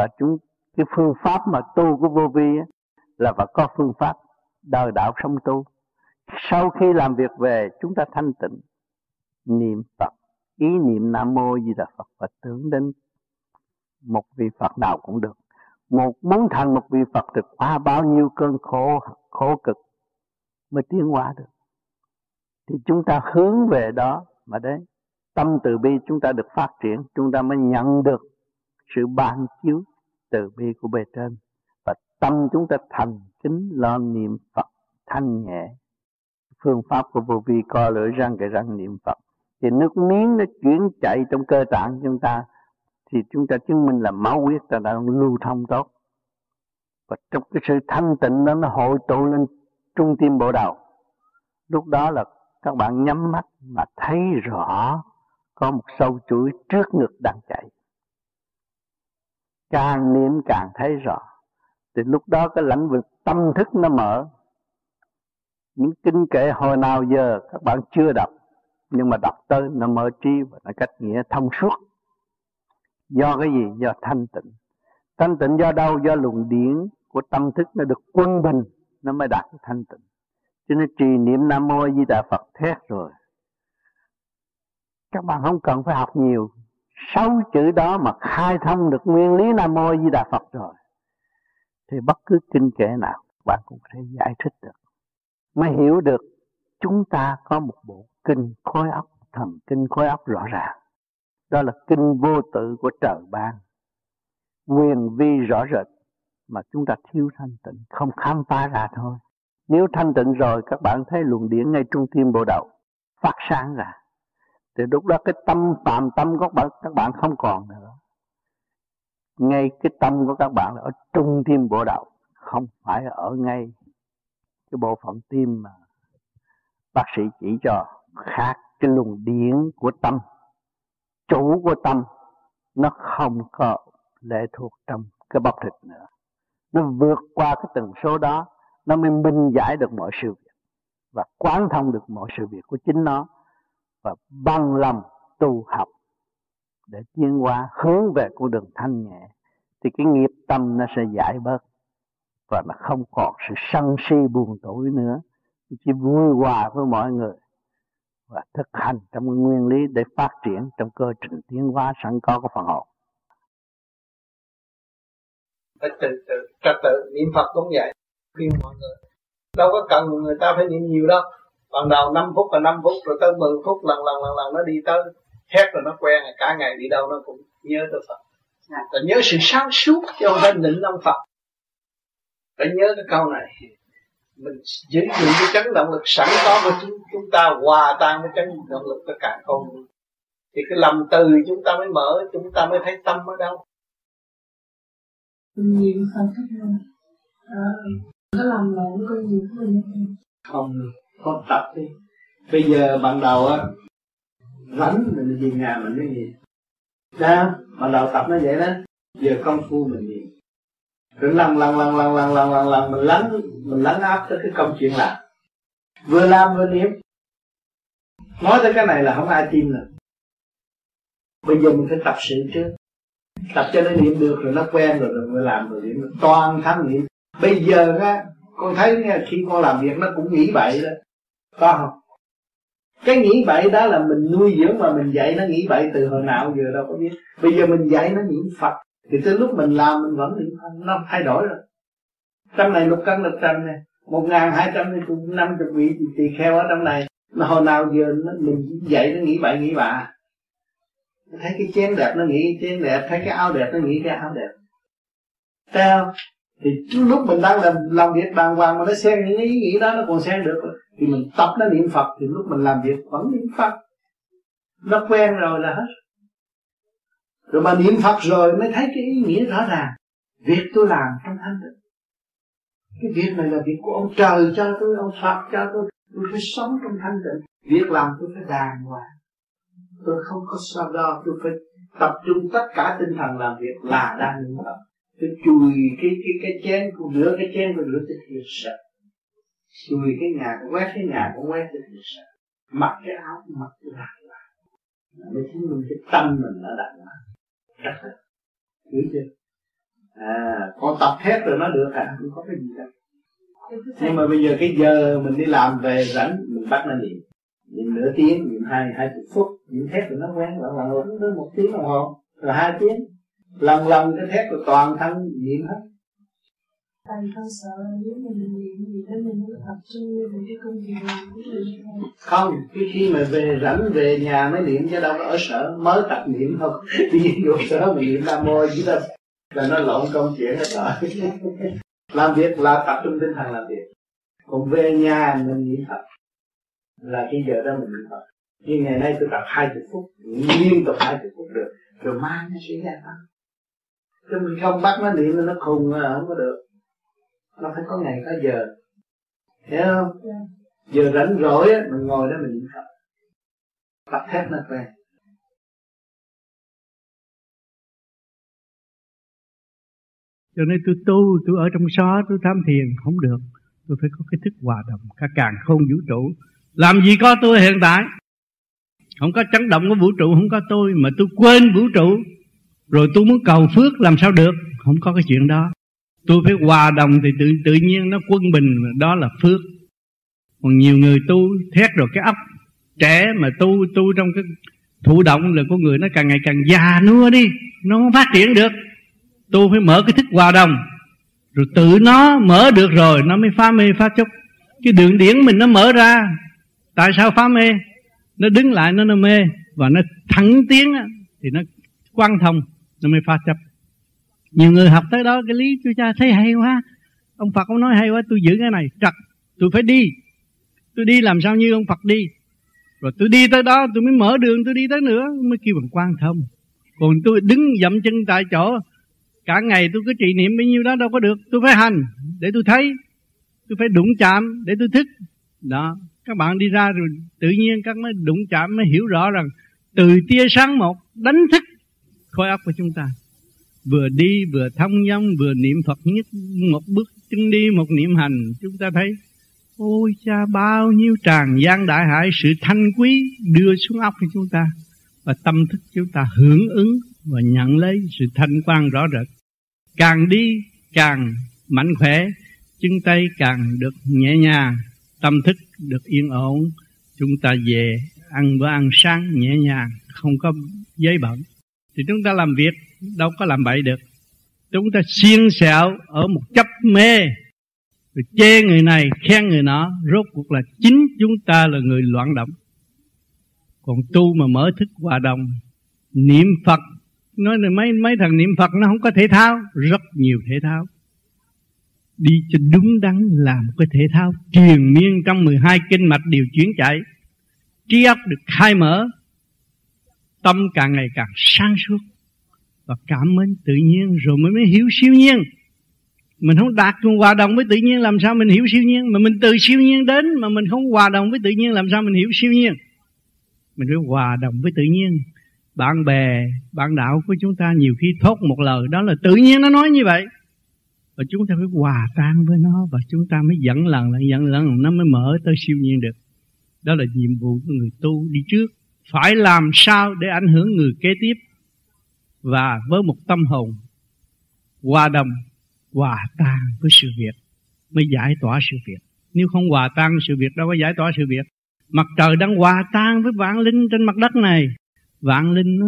và chúng cái phương pháp mà tu của vô vi ấy, là phải có phương pháp đời đạo sống tu. Sau khi làm việc về chúng ta thanh tịnh. Niệm Phật ý niệm Nam Mô Di Đà Phật và tưởng đến một vị Phật nào cũng được. Một muốn thành một vị Phật được qua bao nhiêu cơn khổ khổ cực mới tiến hóa được. Thì chúng ta hướng về đó mà đấy tâm từ bi chúng ta được phát triển chúng ta mới nhận được sự ban chiếu từ bi của bề trên, và tâm chúng ta thành kính lo niệm Phật thanh nhẹ. Phương pháp của vô vi co lưỡi răng cái răng niệm Phật. Thì nước miếng nó chuyển chạy trong cơ tạng chúng ta, thì chúng ta chứng minh là máu huyết ta đang lưu thông tốt. Và trong cái sự thanh tịnh đó, nó hội tụ lên trung tim bộ đầu. Lúc đó là các bạn nhắm mắt mà thấy rõ có một sâu chuỗi trước ngực đang chạy càng niệm càng thấy rõ. Thì lúc đó cái lãnh vực tâm thức nó mở. Những kinh kệ hồi nào giờ các bạn chưa đọc, nhưng mà đọc tới nó mở trí và nó cách nghĩa thông suốt. Do cái gì? Do thanh tịnh. Thanh tịnh do đâu? Do luồng điển của tâm thức nó được quân bình, nó mới đạt được thanh tịnh. Cho nên trì niệm nam mô di đà phật thét rồi. Các bạn không cần phải học nhiều sáu chữ đó mà khai thông được nguyên lý nam mô di đà phật rồi, thì bất cứ kinh kệ nào bạn cũng có thể giải thích được. Mới hiểu được chúng ta có một bộ kinh khối óc, thần kinh khối óc rõ ràng. Đó là kinh vô tự của trời ban. Quyền vi rõ rệt mà chúng ta thiếu thanh tịnh, không khám phá ra thôi. Nếu thanh tịnh rồi, các bạn thấy luồng điển ngay trung tim bộ đầu phát sáng ra thì lúc đó cái tâm phạm tâm của các bạn các bạn không còn nữa. Ngay cái tâm của các bạn là ở trung tim bộ đạo, không phải ở ngay cái bộ phận tim mà bác sĩ chỉ cho. Khác cái luồng điển của tâm, chủ của tâm, nó không có lệ thuộc trong cái bọc thịt nữa. Nó vượt qua cái tần số đó, nó mới minh giải được mọi sự việc và quán thông được mọi sự việc của chính nó và bằng lòng tu học để tiến hóa hướng về con đường thanh nhẹ, thì cái nghiệp tâm nó sẽ giải bớt và nó không còn sự sân si buồn tuổi nữa. Chỉ vui hòa với mọi người và thực hành trong nguyên lý để phát triển trong cơ trình tiến hóa sẵn có của phần hồn phải tự tự, trật tự, niệm phật cũng vậy. Khuyên mọi người, đâu có cần người ta phải niệm nhiều đâu ban đầu 5 phút là 5 phút rồi tới 10 phút lần lần lần lần nó đi tới. Hét rồi nó quen cả ngày đi đâu nó cũng nhớ tới Phật. Và nhớ sự sáng suốt cho không phải định ông Phật. Phải nhớ cái câu này. Mình giữ gìn cái chấn động lực sẵn có của chúng, chúng ta hòa tan với chấn động lực tất cả con thì cái lầm từ chúng ta mới mở chúng ta mới thấy tâm ở đâu. Nhiều phần cách à, có làm lộn có nhiều không con tập đi. Bây giờ ban đầu á rảnh mình về nhà mình mới gì đó ban đầu tập nó vậy đó. Giờ công phu mình gì rồi lần lần lần lần lần lần lần lần mình lắng mình lắng áp tới cái công chuyện làm. Vừa làm vừa niệm. Nói tới cái này là không ai tin nữa bây giờ mình phải tập sự trước. Tập cho nó niệm được rồi nó quen rồi rồi mới làm rồi niệm toàn thân niệm. Bây giờ á con thấy nha, khi con làm việc nó cũng nghĩ bậy đó có không? Cái nghĩ bậy đó là mình nuôi dưỡng mà mình dạy nó nghĩ bậy từ hồi nào giờ đâu có biết. Bây giờ mình dạy nó niệm phật thì tới lúc mình làm mình vẫn niệm phật nó thay đổi rồi. Trong này lục căn lục trần này một ngàn hai trăm năm chục vị tỳ kheo ở trong này. Mà hồi nào giờ nó, mình dạy nó nghĩ bậy nghĩ bạ. Thấy cái chén đẹp nó nghĩ chén đẹp thấy cái áo đẹp nó nghĩ cái áo đẹp. Sao thì lúc mình đang làm làm việc đàng hoàng mà nó xen những ý nghĩ đó, nó còn xen được thì mình tập nó niệm phật, thì lúc mình làm việc vẫn niệm phật. Nó quen rồi là hết. Rồi mà niệm phật rồi mới thấy cái ý nghĩa rõ ràng. Việc tôi làm trong thanh tịnh. Cái việc này là việc của ông trời cho tôi, ông phật cho tôi. Tôi phải sống trong thanh tịnh. Việc làm tôi phải đàng hoàng. Tôi không có sao đo, tôi phải tập trung tất cả tinh thần làm việc là đang niệm phật tôi chùi cái cái cái chén của nửa cái chén của nửa tôi thiệt sợ chùi cái nhà cũng quét, cái nhà cũng quét tôi thiệt sợ mặc cái áo, mặc cái lạc lại. Mới chứng minh cái tâm mình đã đặt lại rất là, hiểu chưa? À con tập hết rồi nó được à không có cái gì đâu. Nhưng mà bây giờ cái giờ mình đi làm về rảnh, mình bắt nó niệm. Niệm nửa tiếng, niệm hai hai chục phút. Niệm hết rồi nó quen lần là rồi đến một tiếng đồng hồ, rồi hai tiếng lần lần cái thét của toàn thân niệm hết. Tại con sợ nếu mình niệm gì đó mình mới tập trung về cái công việc làm của mình không cái khi mà về rảnh về nhà mới niệm chứ đâu có ở sở mới tập niệm không đi vô sở mà niệm nam mô chứ đâu là nó lộn công chuyện hết rồi. Làm việc là tập trung tinh thần làm việc. Còn về nhà mình niệm phật. Là cái giờ đó mình niệm phật. Như ngày nay tôi tập hai chục phút liên tục hai chục phút được. Rồi mai nó sẽ gia tăng chứ mình không bắt nó niệm nó khùng là không có được. Nó phải có ngày có giờ. Hiểu không? Yeah. Dạ. giờ rảnh rỗi á mình ngồi đó mình niệm phật. Tập thét nó quen. Cho nên tôi tu tôi ở trong xó tôi tham thiền không được. Tôi phải có cái thức hòa đồng cả càng không vũ trụ. Làm gì có tôi hiện tại? Không có chấn động của vũ trụ không có tôi mà tôi quên vũ trụ rồi tôi muốn cầu phước làm sao được? Không có cái chuyện đó. Tôi phải hòa đồng thì tự tự nhiên nó quân bình, đó là phước. Còn nhiều người tu thét rồi cái ấp trẻ mà tu tu trong cái thụ động là con người nó càng ngày càng già nua đi, nó không phát triển được. Tôi phải mở cái thức hòa đồng, rồi tự nó mở được rồi, nó mới phá mê, phá chúc cái đường điển mình nó mở ra, tại sao phá mê? Nó đứng lại, nó nó mê. Và nó thẳng tiến thì nó quan thông nó mới phá chấp. Nhiều người học tới đó, cái lý tôi cha thấy hay quá. Ông phật ông nói hay quá, tôi giữ cái này, trật, tôi phải đi. Tôi đi làm sao như ông phật đi? Rồi tôi đi tới đó, tôi mới mở đường, tôi đi tới nữa. Mới kêu bằng quan thông. Còn tôi đứng dậm chân tại chỗ. Cả ngày tôi cứ trì niệm bao nhiêu đó, đâu có được. Tôi phải hành để tôi thấy. Tôi phải đụng chạm để tôi thức. Đó, các bạn đi ra rồi tự nhiên các mới đụng chạm, mới hiểu rõ rằng từ tia sáng một, đánh thức khối óc của chúng ta vừa đi vừa thông dong, vừa niệm Phật nhất. Một bước chân đi, một niệm hành. Chúng ta thấy, ôi cha, bao nhiêu tràng gian đại hải, sự thanh quý đưa xuống óc của chúng ta và tâm thức chúng ta hưởng ứng và nhận lấy sự thanh quan rõ rệt. Càng đi càng mạnh khỏe, chân tay càng được nhẹ nhàng, tâm thức được yên ổn. Chúng ta về ăn bữa ăn sáng nhẹ nhàng, không có giấy bẩn thì chúng ta làm việc, đâu có làm bậy được. Chúng ta xiên xẹo ở một chấp mê, rồi chê người này, khen người nọ, rốt cuộc là chính chúng ta là người loạn động. Còn tu mà mở thức hòa đồng, niệm phật, nói là mấy mấy thằng niệm phật nó không có thể thao rất nhiều thể thao đi cho đúng đắn làm cái thể thao truyền miên trong 12 kinh mạch đều chuyển chạy. Trí óc được khai mở tâm càng ngày càng sáng suốt và cảm mến tự nhiên, rồi mới mới hiểu siêu nhiên. Mình không đạt cùng hòa đồng với tự nhiên, làm sao mình hiểu siêu nhiên? Mà mình từ siêu nhiên đến mà mình không hòa đồng với tự nhiên, làm sao mình hiểu siêu nhiên? Mình phải hòa đồng với tự nhiên. Bạn bè, bạn đạo của chúng ta nhiều khi thốt một lời, đó là tự nhiên nó nói như vậy. Và chúng ta phải hòa tan với nó và chúng ta mới dẫn lần lại dẫn lần nó mới mở tới siêu nhiên được. Đó là nhiệm vụ của người tu đi trước phải làm sao để ảnh hưởng người kế tiếp và với một tâm hồn hòa đồng, hòa tan với sự việc, mới giải tỏa sự việc. Nếu không hòa tan sự việc, đâu có giải tỏa sự việc. Mặt trời đang hòa tan với vạn linh trên mặt đất này. Vạn linh nó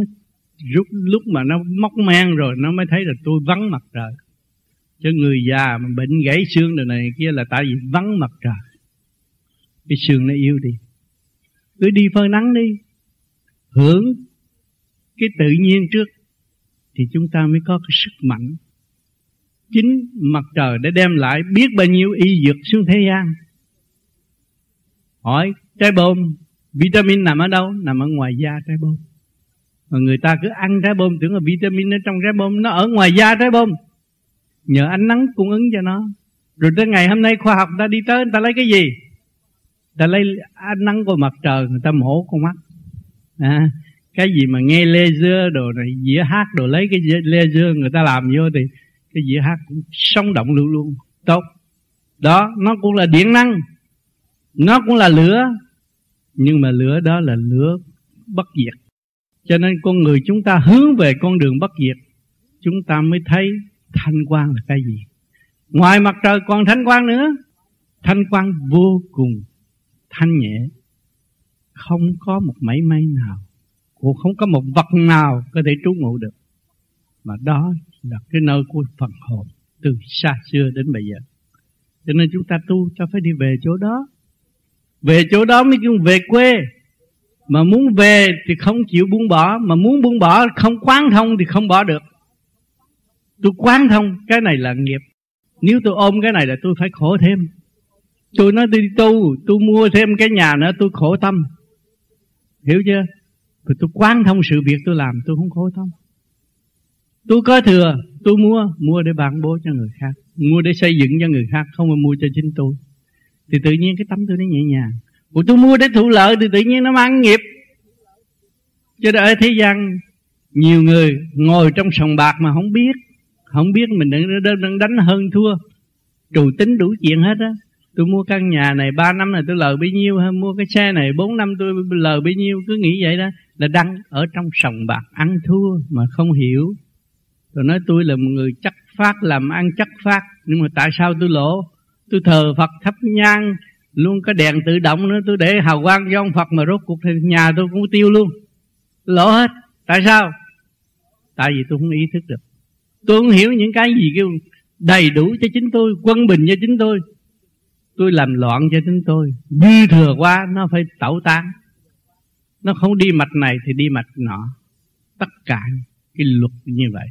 rút, lúc mà nó móc men rồi, nó mới thấy là tôi vắng mặt trời. Cho người già mà bệnh gãy xương đời này kia là tại vì vắng mặt trời. Cái xương nó yếu đi. Cứ đi phơi nắng đi hưởng cái tự nhiên trước thì chúng ta mới có cái sức mạnh. Chính mặt trời đã đem lại biết bao nhiêu y dược xuống thế gian. Hỏi, trái bom, vitamin nằm ở đâu? Nằm ở ngoài da trái bom. Mà người ta cứ ăn trái bom, tưởng là vitamin ở trong trái bom, nó ở ngoài da trái bom. Nhờ ánh nắng cung ứng cho nó. Rồi tới ngày hôm nay khoa học ta đi tới, người ta lấy cái gì? Ta lấy ánh nắng của mặt trời, người ta mổ con mắt à, cái gì mà nghe laser đồ này dĩa hát đồ lấy cái laser người ta làm vô thì cái dĩa hát cũng sống động luôn luôn. Tốt. Đó nó cũng là điện năng. Nó cũng là lửa. Nhưng mà lửa đó là lửa bất diệt. Cho nên con người chúng ta hướng về con đường bất diệt chúng ta mới thấy thanh quan là cái gì. Ngoài mặt trời còn thanh quan nữa. Thanh quan vô cùng thanh nhẹ không có một mảy may nào cũng không có một vật nào có thể trú ngụ được. Mà đó là cái nơi của phần hồn, từ xa xưa đến bây giờ. Cho nên chúng ta tu, ta phải đi về chỗ đó. Về chỗ đó mới kêu về quê. Mà muốn về thì không chịu buông bỏ. Mà muốn buông bỏ, không quán thông thì không bỏ được. Tôi quán thông, cái này là nghiệp. Nếu tôi ôm cái này là tôi phải khổ thêm. Tôi nói đi tu, tôi mua thêm cái nhà nữa, tôi khổ tâm hiểu chưa? Rồi tôi quan thông sự việc tôi làm tôi không khổ thông. tôi có thừa tôi mua mua để bạn bố cho người khác mua để xây dựng cho người khác không mà mua cho chính tôi. Thì tự nhiên cái tâm tôi nó nhẹ nhàng. Ủa tôi mua để thụ lợi thì tự nhiên nó mang nghiệp. Cho nên ở thế gian Nhiều người ngồi trong sòng bạc mà không biết Không biết mình đang, đang đánh hơn thua Trù tính đủ chuyện hết á. Tôi mua căn nhà này 3 năm này tôi lời bấy nhiêu hay Mua cái xe này 4 năm tôi lời bấy nhiêu, Cứ nghĩ vậy đó. Là đang ở trong sòng bạc ăn thua Mà không hiểu. Rồi nói tôi là một người chắc phát, Làm ăn chắc phát. Nhưng mà tại sao tôi lỗ? Tôi thờ Phật thắp nhang, luôn có đèn tự động nữa. Tôi để hào quang cho ông Phật mà rốt cuộc thì nhà tôi cũng tiêu luôn. Lỗ hết. Tại sao? Tại vì tôi không ý thức được. Tôi không hiểu những cái gì kêu đầy đủ cho chính tôi, quân bình cho chính tôi tôi làm loạn cho chúng tôi. Dư thừa quá, nó phải tẩu tán. Nó không đi mạch này thì đi mạch nọ. Tất cả cái luật như vậy.